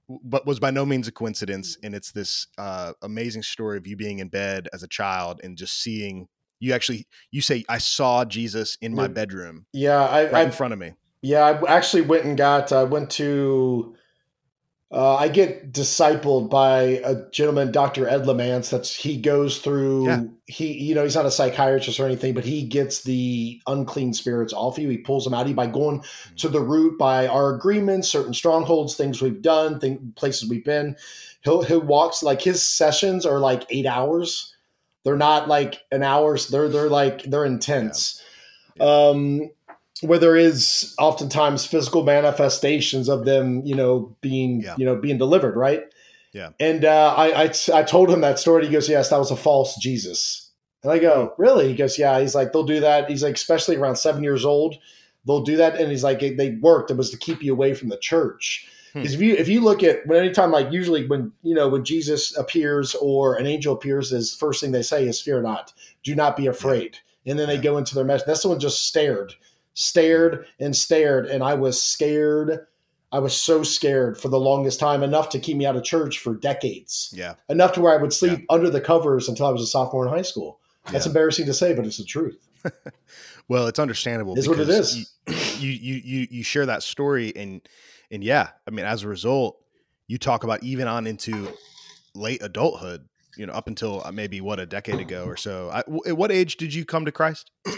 but was by no means a coincidence, and it's this uh, amazing story of you being in bed as a child and just seeing you actually you say I saw Jesus in my bedroom. Yeah, I, right I, in front of me. Yeah, I actually went and got. I went to uh, I get discipled by a gentleman, Dr. Ed Lamance. That's he goes through. Yeah. He, you know, he's not a psychiatrist or anything, but he gets the unclean spirits off you. He pulls them out of you by going mm-hmm. to the root by our agreements, certain strongholds, things we've done, thing, places we've been. He'll he walks like his sessions are like eight hours. They're not like an hour's. They're they're like they're intense. Yeah. Yeah. Um, where there is oftentimes physical manifestations of them, you know, being, yeah. you know, being delivered, right? Yeah. And uh, I, I, I told him that story. He goes, "Yes, that was a false Jesus." And I go, "Really?" He goes, "Yeah." He's like, "They'll do that." He's like, especially around seven years old, they'll do that. And he's like, "They worked. It was to keep you away from the church." Because hmm. if you if you look at when anytime like usually when you know when Jesus appears or an angel appears, is first thing they say is "Fear not, do not be afraid." Yeah. And then they yeah. go into their message. That's someone just stared stared and stared, and I was scared. I was so scared for the longest time, enough to keep me out of church for decades. Yeah. Enough to where I would sleep yeah. under the covers until I was a sophomore in high school. That's yeah. embarrassing to say, but it's the truth. well, it's understandable. Is what it is. You, you you you share that story, and and yeah, I mean, as a result, you talk about even on into late adulthood. You know, up until uh, maybe what a decade ago or so. I, at what age did you come to Christ?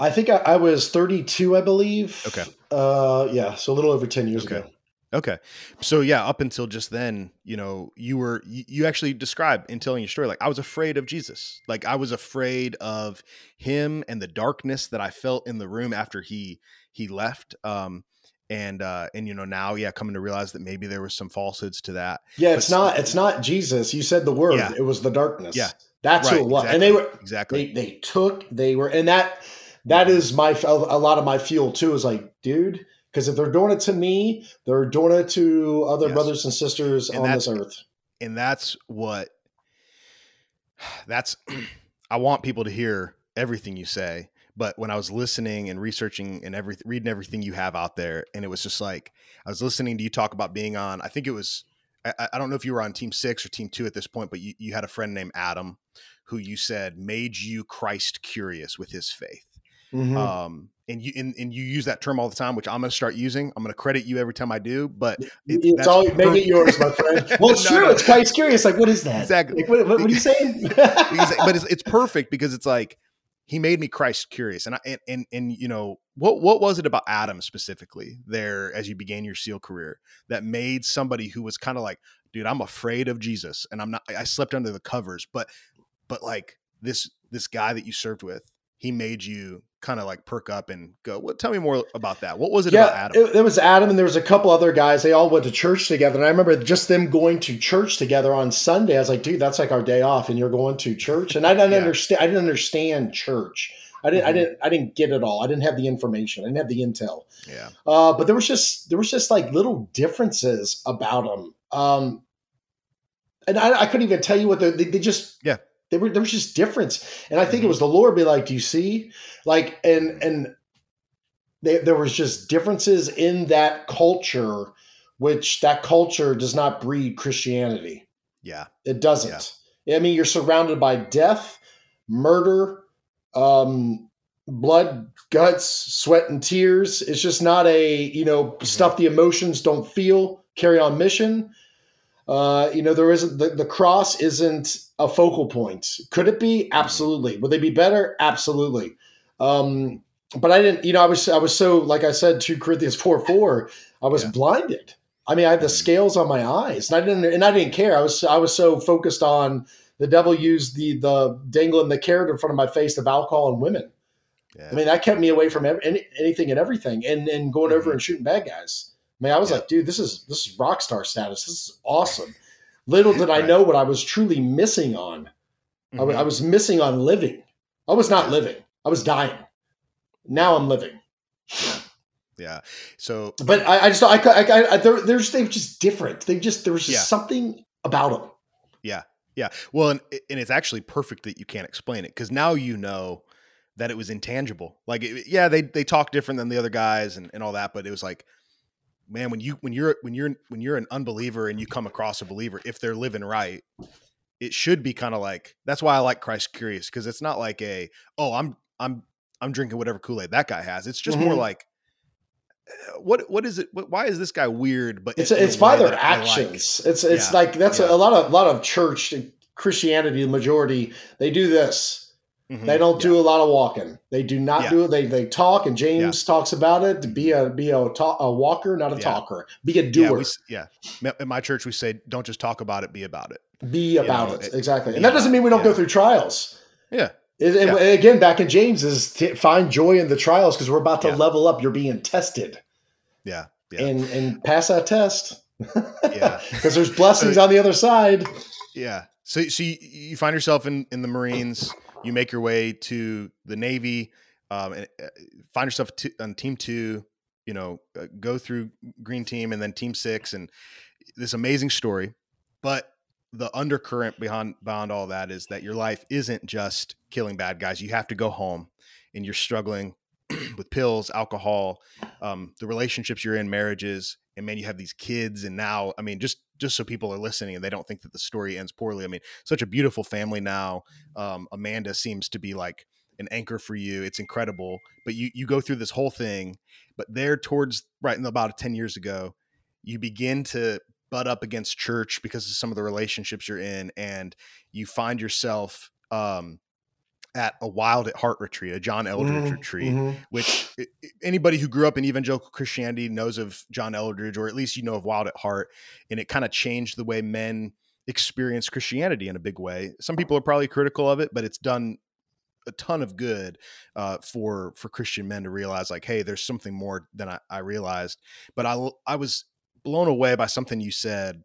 I think I, I, was 32, I believe. Okay. Uh, yeah, so a little over 10 years okay. ago. Okay. So yeah, up until just then, you know, you were you, you actually described in telling your story like I was afraid of Jesus. Like I was afraid of him and the darkness that I felt in the room after he he left. Um and uh and you know now yeah coming to realize that maybe there was some falsehoods to that. Yeah, it's but, not it's not Jesus. You said the word. Yeah. It was the darkness. Yeah. That's right, who it was. Exactly, and they were exactly they, they took they were and that that is my a lot of my fuel too. Is like, dude, because if they're doing it to me, they're doing it to other yes. brothers and sisters and on this earth. And that's what that's. I want people to hear everything you say, but when I was listening and researching and every reading everything you have out there, and it was just like I was listening to you talk about being on. I think it was. I, I don't know if you were on Team Six or Team Two at this point, but you, you had a friend named Adam who you said made you Christ curious with his faith Mm-hmm. Um, and you and, and, you use that term all the time, which I'm going to start using. I'm going to credit you every time I do, but it, it's all make it yours, my friend. Well, it's no, true. No. It's quite curious. Like, what is that? Exactly. Like, what, what, what, are you saying? but it's, it's perfect because it's like he made me Christ curious, and I and, and and you know what what was it about Adam specifically there as you began your SEAL career that made somebody who was kind of like, dude, I'm afraid of Jesus, and I'm not. I slept under the covers, but but like this this guy that you served with, he made you kind of like perk up and go, well, tell me more about that. What was it yeah, about Adam? It, it, was Adam, and there was a couple other guys. They all went to church together. And I remember just them going to church together on Sunday. I was like, dude, that's like our day off, and you're going to church. And I didn't yeah. understand. I didn't understand church. I didn't. Mm-hmm. I didn't. I didn't get it all. I didn't have the information. I didn't have the intel. Yeah. Uh, but there was just there was just like little differences about them. Um, and I, I couldn't even tell you what they, they just yeah they were there was just difference, and I think mm-hmm. it was the Lord be like, "Do you see?" Like, and and they, there was just differences in that culture, which that culture does not breed Christianity. Yeah, it doesn't. Yeah. I mean, you're surrounded by death, murder, um, blood, guts, sweat, and tears. It's just not a you know mm-hmm. stuff the emotions don't feel. Carry on mission. Uh, you know, there isn't the, the cross isn't a focal point. Could it be? Mm-hmm. Absolutely. Would they be better? Absolutely. Um, but I didn't, you know, I was I was so like I said, two Corinthians four four. I was yeah. blinded. I mean, I had the mm-hmm. scales on my eyes, and I didn't, and I didn't care. I was I was so focused on the devil used the the dangling the carrot in front of my face of alcohol and women. Yeah. I mean, that kept me away from any, anything and everything, and and going mm-hmm. over and shooting bad guys. I mean, I was yeah. like, dude, this is this is rock star status. This is awesome. Little did I know what I was truly missing on. Mm-hmm. I, w- I was missing on living. I was not living. I was dying. Now I'm living. Yeah. Yeah. So, but I, I just, I, I, I they're, they're just, they're just different. They just, there was just yeah. something about them. Yeah. Yeah. Well, and, and it's actually perfect that you can't explain it because now you know that it was intangible. Like, it, yeah, they, they talk different than the other guys and, and all that, but it was like, man, when you when you're when you're when you're an unbeliever and you come across a believer, if they're living right, it should be kind of like that's why I like Christ Curious because it's not like a oh I'm I'm I'm drinking whatever Kool Aid that guy has. It's just mm-hmm. more like eh, what what is it? What, why is this guy weird? But it's it's by their actions. Like. It's it's yeah. like that's yeah. a, a lot of a lot of church Christianity. The majority they do this Mm-hmm. They don't do a lot of walking. They do not yeah. do it. They they talk, and James yeah. talks about it. To be a be a, talk, a walker, not a talker. Be a doer. Yeah, we, In my church, we say, "Don't just talk about it. Be about it." Be about you know, it. exactly. And that doesn't mean we don't go through trials. Yeah. It, again, back in James is t- find joy in the trials because we're about to level up. You're being tested. Yeah. And and pass that test. yeah. Because there's blessings on the other side. Yeah. So so you, you find yourself in in the Marines you make your way to the Navy, um, and uh, find yourself on Team Two. You know, uh, go through Green Team and then Team Six, and this amazing story. But the undercurrent behind behind all that is that your life isn't just killing bad guys. You have to go home, and you're struggling with pills, alcohol, um, the relationships you're in, marriages, and man, you have these kids, and now, I mean, just just so people are listening and they don't think that the story ends poorly. I mean, such a beautiful family now. Um, Amanda seems to be like an anchor for you. It's incredible. But you you go through this whole thing, but there towards right in about ten years ago, you begin to butt up against church because of some of the relationships you're in, and you find yourself um, at a Wild at Heart retreat, a John Eldredge mm-hmm. retreat, mm-hmm. which anybody who grew up in evangelical Christianity knows of John Eldredge, or at least you know of Wild at Heart. And it kind of changed the way men experience Christianity in a big way. Some people are probably critical of it, but it's done a ton of good uh, for for Christian men to realize, like, hey, there's something more than I, I realized. But I I was blown away by something you said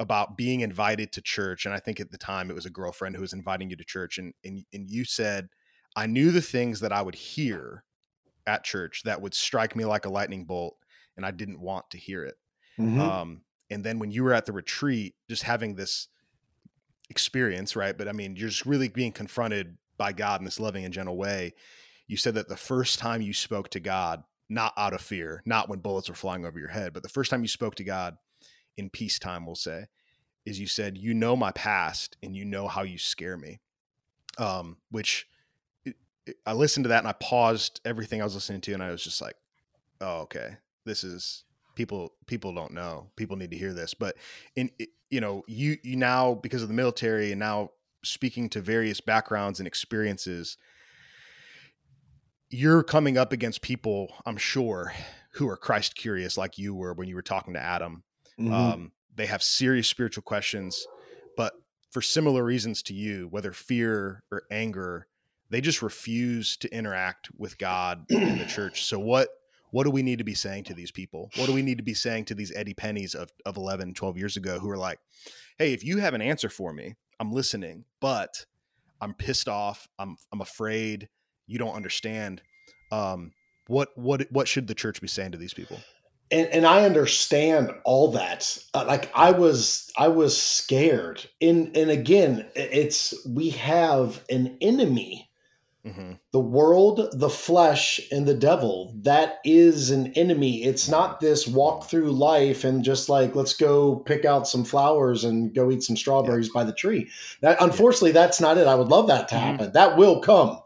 about being invited to church and i think at the time it was a girlfriend who was inviting you to church and and, and you said i knew the things that i would hear at church that would strike me like a lightning bolt and i didn't want to hear it mm-hmm. um, and then when you were at the retreat just having this experience right but i mean you're just really being confronted by god in this loving and gentle way you said that the first time you spoke to god not out of fear not when bullets were flying over your head but the first time you spoke to god in peacetime, we'll say, is you said, you know my past and you know how you scare me. Um, which I listened to that and I paused everything I was listening to and I was just like, oh, okay, this is people people don't know. People need to hear this. But in you know you you now because of the military and now speaking to various backgrounds and experiences you're coming up against people i'm sure who are christ curious like you were when you were talking to adam mm-hmm. um, they have serious spiritual questions but for similar reasons to you whether fear or anger they just refuse to interact with god in the church so what what do we need to be saying to these people? What do we need to be saying to these Eddie Penneys of, of 11, 12 years ago who are like, hey, if you have an answer for me, I'm listening, but I'm pissed off. I'm, I'm afraid you don't understand. Um, what, what, what should the church be saying to these people? And, and I understand all that. Uh, like I was, I was scared. And, and again, it's, we have an enemy Mm-hmm. The world, the flesh, and the devil, that is an enemy. It's not this walk through life and just like, let's go pick out some flowers and go eat some strawberries yeah. by the tree. That unfortunately, yeah. that's not it. I would love that to mm-hmm. happen. That will come.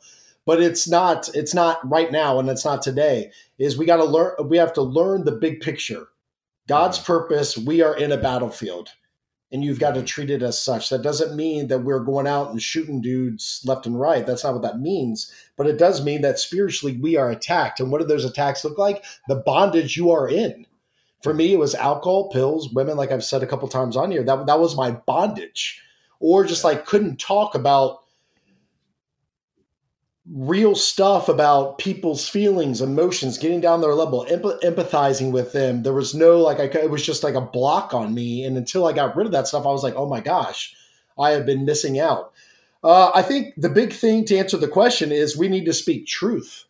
But it's not, it's not right now and it's not today. Is we got to learn we have to learn the big picture. God's mm-hmm. purpose, we are in a battlefield and you've got to treat it as such. That doesn't mean that we're going out and shooting dudes left and right. That's not what that means. But it does mean that spiritually we are attacked. And what do those attacks look like? The bondage you are in. For me, it was alcohol, pills, women, like I've said a couple times on here. That, that was my bondage. Or just like couldn't talk about real stuff about people's feelings, emotions, getting down their level, empathizing with them. There was no like, I, it was just like a block on me. And until I got rid of that stuff, I was like, oh my gosh, I have been missing out. Uh, I think the big thing to answer the question is we need to speak truth.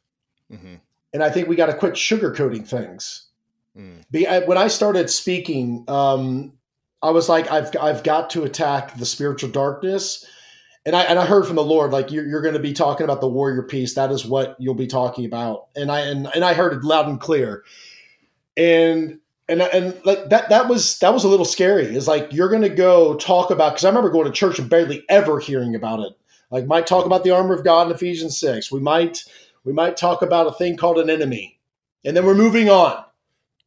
Mm-hmm. And I think we got to quit sugarcoating things. Mm. Be, I, when I started speaking, um, I was like, I've, I've got to attack the spiritual darkness and I and I heard from the Lord like you're, you're going to be talking about the warrior piece. That is what you'll be talking about. And I and, and I heard it loud and clear. And and and like that that was that was a little scary. Is like you're going to go talk about because I remember going to church and barely ever hearing about it. Like might talk about the armor of God in Ephesians six. We might we might talk about a thing called an enemy, and then we're moving on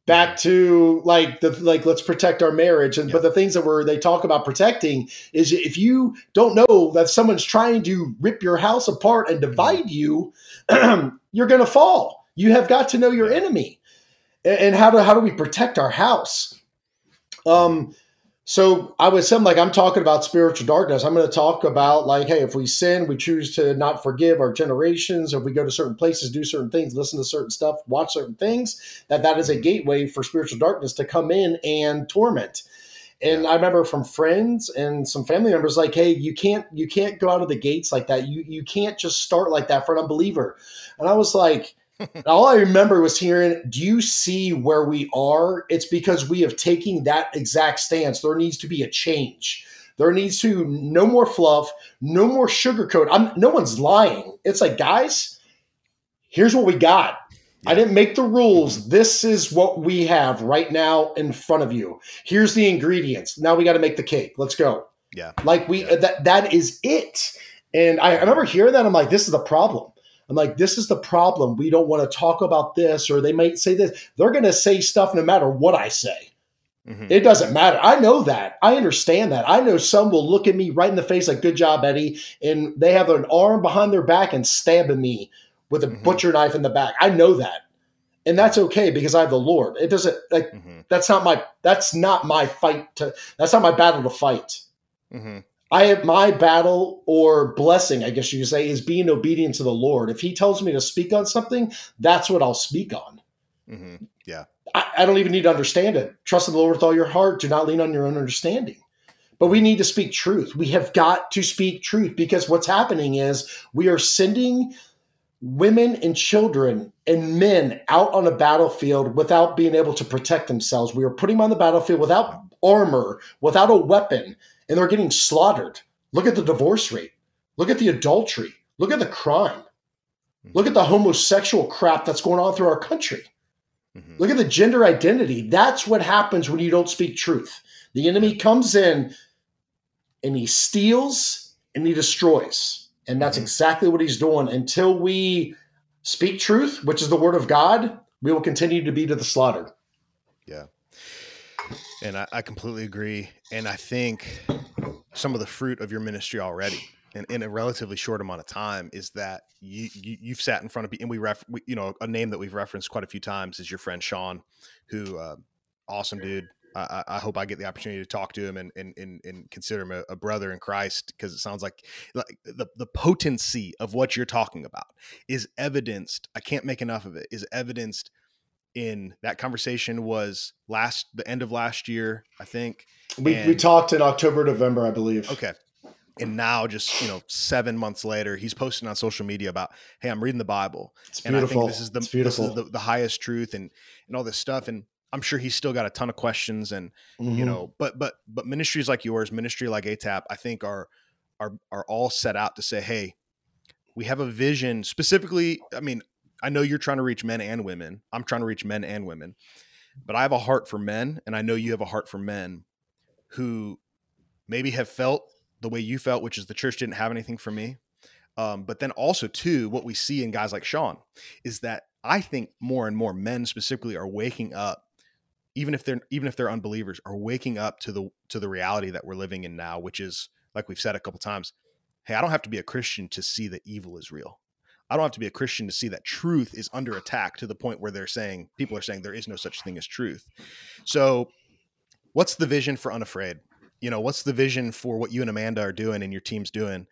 back to like the like let's protect our marriage. And yeah. but the things that were they talk about protecting is if you don't know that someone's trying to rip your house apart and divide you you're going to fall. You have got to know your enemy. And, and how do how do we protect our house? Um so I would saying, like, I'm talking about spiritual darkness. I'm going to talk about, like, hey, if we sin, we choose to not forgive our generations. If we go to certain places, do certain things, listen to certain stuff, watch certain things, that that is a gateway for spiritual darkness to come in and torment. And I remember from friends and some family members, like, hey, you can't, you can't go out of the gates like that. You, you can't just start like that for an unbeliever. And I was like, all I remember was hearing, Do you see where we are? It's because we have taken that exact stance. There needs to be a change. There needs to no more fluff, no more sugarcoat. I'm no one's lying. It's like, guys, here's what we got. Yeah. I didn't make the rules. This is what we have right now in front of you. Here's the ingredients. Now we got to make the cake. Let's go. Yeah. Like we yeah. that that is it. And I, I remember hearing that. I'm like, this is the problem. I'm like, this is the problem. We don't want to talk about this, or they might say this. They're going to say stuff no matter what I say. Mm-hmm. It doesn't matter. I know that. I understand that. I know some will look at me right in the face like, good job, Eddie. And they have an arm behind their back and stabbing me with a mm-hmm. butcher knife in the back. I know that. And that's okay because I have the Lord. It doesn't like mm-hmm. that's not my that's not my fight to that's not my battle to fight. I have my battle or blessing, I guess you could say, is being obedient to the Lord. If He tells me to speak on something, that's what I'll speak on. Mm-hmm. Yeah. I, I, don't even need to understand it. Trust in the Lord with all your heart. Do not lean on your own understanding. But we need to speak truth. We have got to speak truth because what's happening is we are sending women and children and men out on a battlefield without being able to protect themselves. We are putting them on the battlefield without armor, without a weapon and they're getting slaughtered. Look at the divorce rate. Look at the adultery. Look at the crime. Look at the homosexual crap that's going on through our country. Mm-hmm. Look at the gender identity. That's what happens when you don't speak truth. The enemy comes in and he steals and he destroys. And that's mm-hmm. exactly what he's doing. Until we speak truth, which is the word of God, we will continue to be to the slaughter. And I, I completely agree. And I think some of the fruit of your ministry already in, in a relatively short amount of time is that you, you have sat in front of and we ref we, you know a name that we've referenced quite a few times is your friend Sean, who uh, awesome dude. I, I, hope I get the opportunity to talk to him and and, and, and consider him a, a, brother in Christ because it sounds like like the, the potency of what you're talking about is evidenced. I can't make enough of it. Is evidenced in that conversation was last the end of last year, I think. We and, we talked in October, November, I believe. Okay. And now, just you know, seven months later, he's posting on social media about, "Hey, I'm reading the Bible, it's and beautiful. I think this is the this is the, the highest truth, and and all this stuff." And I'm sure he's still got a ton of questions and mm-hmm. you know, but but but ministries like yours, ministry like ATAP, I think are are are all set out to say, hey, we have a vision specifically. I mean, I know you're trying to reach men and women. I'm trying to reach men and women, but I have a heart for men, and I know you have a heart for men who maybe have felt the way you felt, which is the church didn't have anything for me. Um, but then also too, what we see in guys like Sean is that I think more and more men specifically are waking up even if they're even if they're unbelievers are waking up to the to the reality that we're living in now which is like we've said a couple times hey i don't have to be a christian to see that evil is real i don't have to be a christian to see that truth is under attack to the point where they're saying people are saying there is no such thing as truth. So what's the vision for unafraid? You know what's the vision for what you and amanda are doing and your team's doing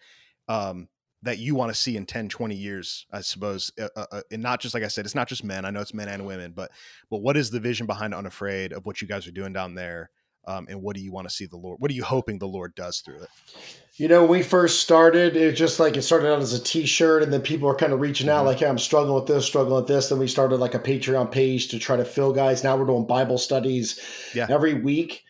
um, that you want to see in 10 20 years i suppose uh, uh, uh, and not just like i said it's not just men. I know it's men and women but but what is the vision behind unafraid of what you guys are doing down there um, and what do you want to see the lord what are you hoping the lord does through it you know when we first started it just like it started out as a t-shirt and then people are kind of reaching out mm-hmm. like hey i'm struggling with this struggling with this then we started like a patreon page to try to fill guys now we're doing bible studies yeah. every week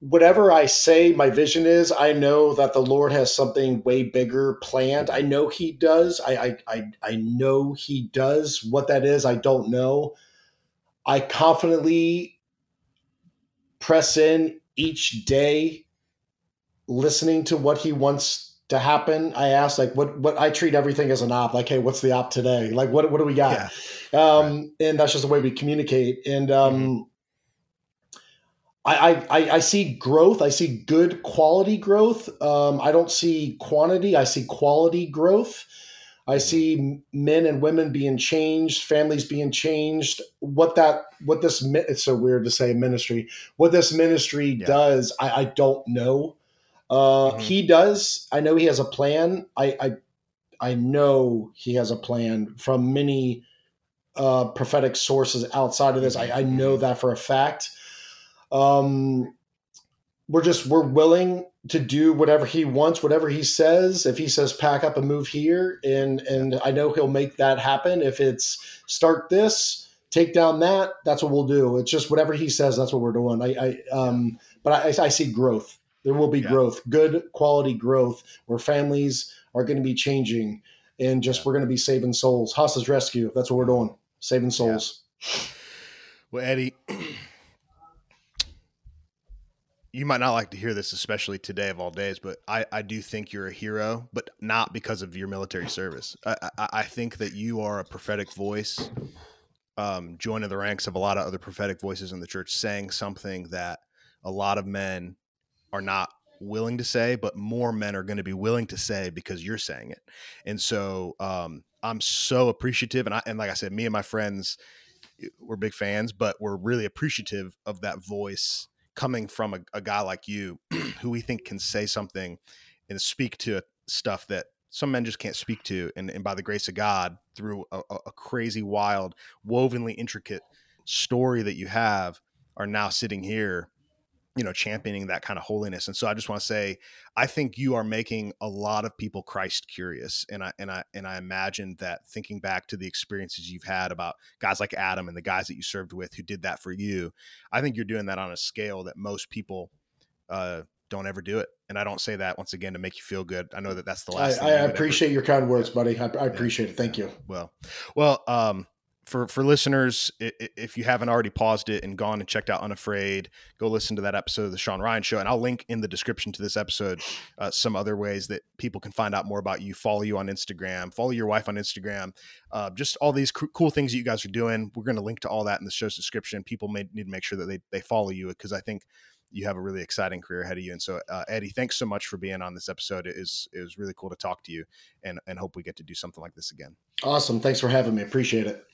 whatever I say my vision is, I know that the Lord has something way bigger planned. I know He does. I I I, I know He does. What that is, I don't know. I confidently press in each day, listening to what He wants to happen. I ask like what what I treat everything as an op. Like, hey, what's the op today? Like, what what do we got? Yeah. Um, right. and that's just the way we communicate. And um, mm-hmm I, I, I see growth. I see good quality growth. Um, I don't see quantity. I see quality growth. I see men and women being changed, families being changed. What that, what this, it's so weird to say ministry. What this ministry yeah. does, I, I don't know. Uh, mm-hmm. He does. I know he has a plan. I, I, I know he has a plan from many uh, prophetic sources outside of this. I, I know mm-hmm. that for a fact. Um, we're just we're willing to do whatever he wants, whatever he says. If he says pack up and move here, and and I know he'll make that happen. If it's start this, take down that, that's what we'll do. It's just whatever he says, that's what we're doing. I, I um, but I, I see growth. There will be yeah. growth, good quality growth, where families are going to be changing, and just yeah. we're going to be saving souls. Hostage rescue. That's what we're doing. Saving souls. Yeah. Well, Eddie, you might not like to hear this, especially today of all days, but I, I do think you're a hero, but not because of your military service. I, I, I think that you are a prophetic voice, um, joining the ranks of a lot of other prophetic voices in the church, saying something that a lot of men are not willing to say, but more men are going to be willing to say because you're saying it. And so um, I'm so appreciative. And, I, and like I said, me and my friends, we're big fans, but we're really appreciative of that voice coming from a, a guy like you who we think can say something and speak to stuff that some men just can't speak to and, and by the grace of god through a, a crazy wild wovenly intricate story that you have are now sitting here you know championing that kind of holiness and so i just want to say i think you are making a lot of people christ curious and i and i and i imagine that thinking back to the experiences you've had about guys like adam and the guys that you served with who did that for you i think you're doing that on a scale that most people uh, don't ever do it and i don't say that once again to make you feel good i know that that's the last i, I appreciate ever, your kind words buddy. I, I appreciate yeah, it. Thank you. Well well um for for listeners, if you haven't already paused it and gone and checked out Unafraid, go listen to that episode of the Sean Ryan Show, and I'll link in the description to this episode uh, some other ways that people can find out more about you. Follow you on Instagram, follow your wife on Instagram, uh, just all these cool things that you guys are doing. We're going to link to all that in the show's description. People may need to make sure that they they follow you because I think you have a really exciting career ahead of you. And so, uh, Eddie, thanks so much for being on this episode. It is it was really cool to talk to you, and and hope we get to do something like this again. Awesome. Thanks for having me. Appreciate it.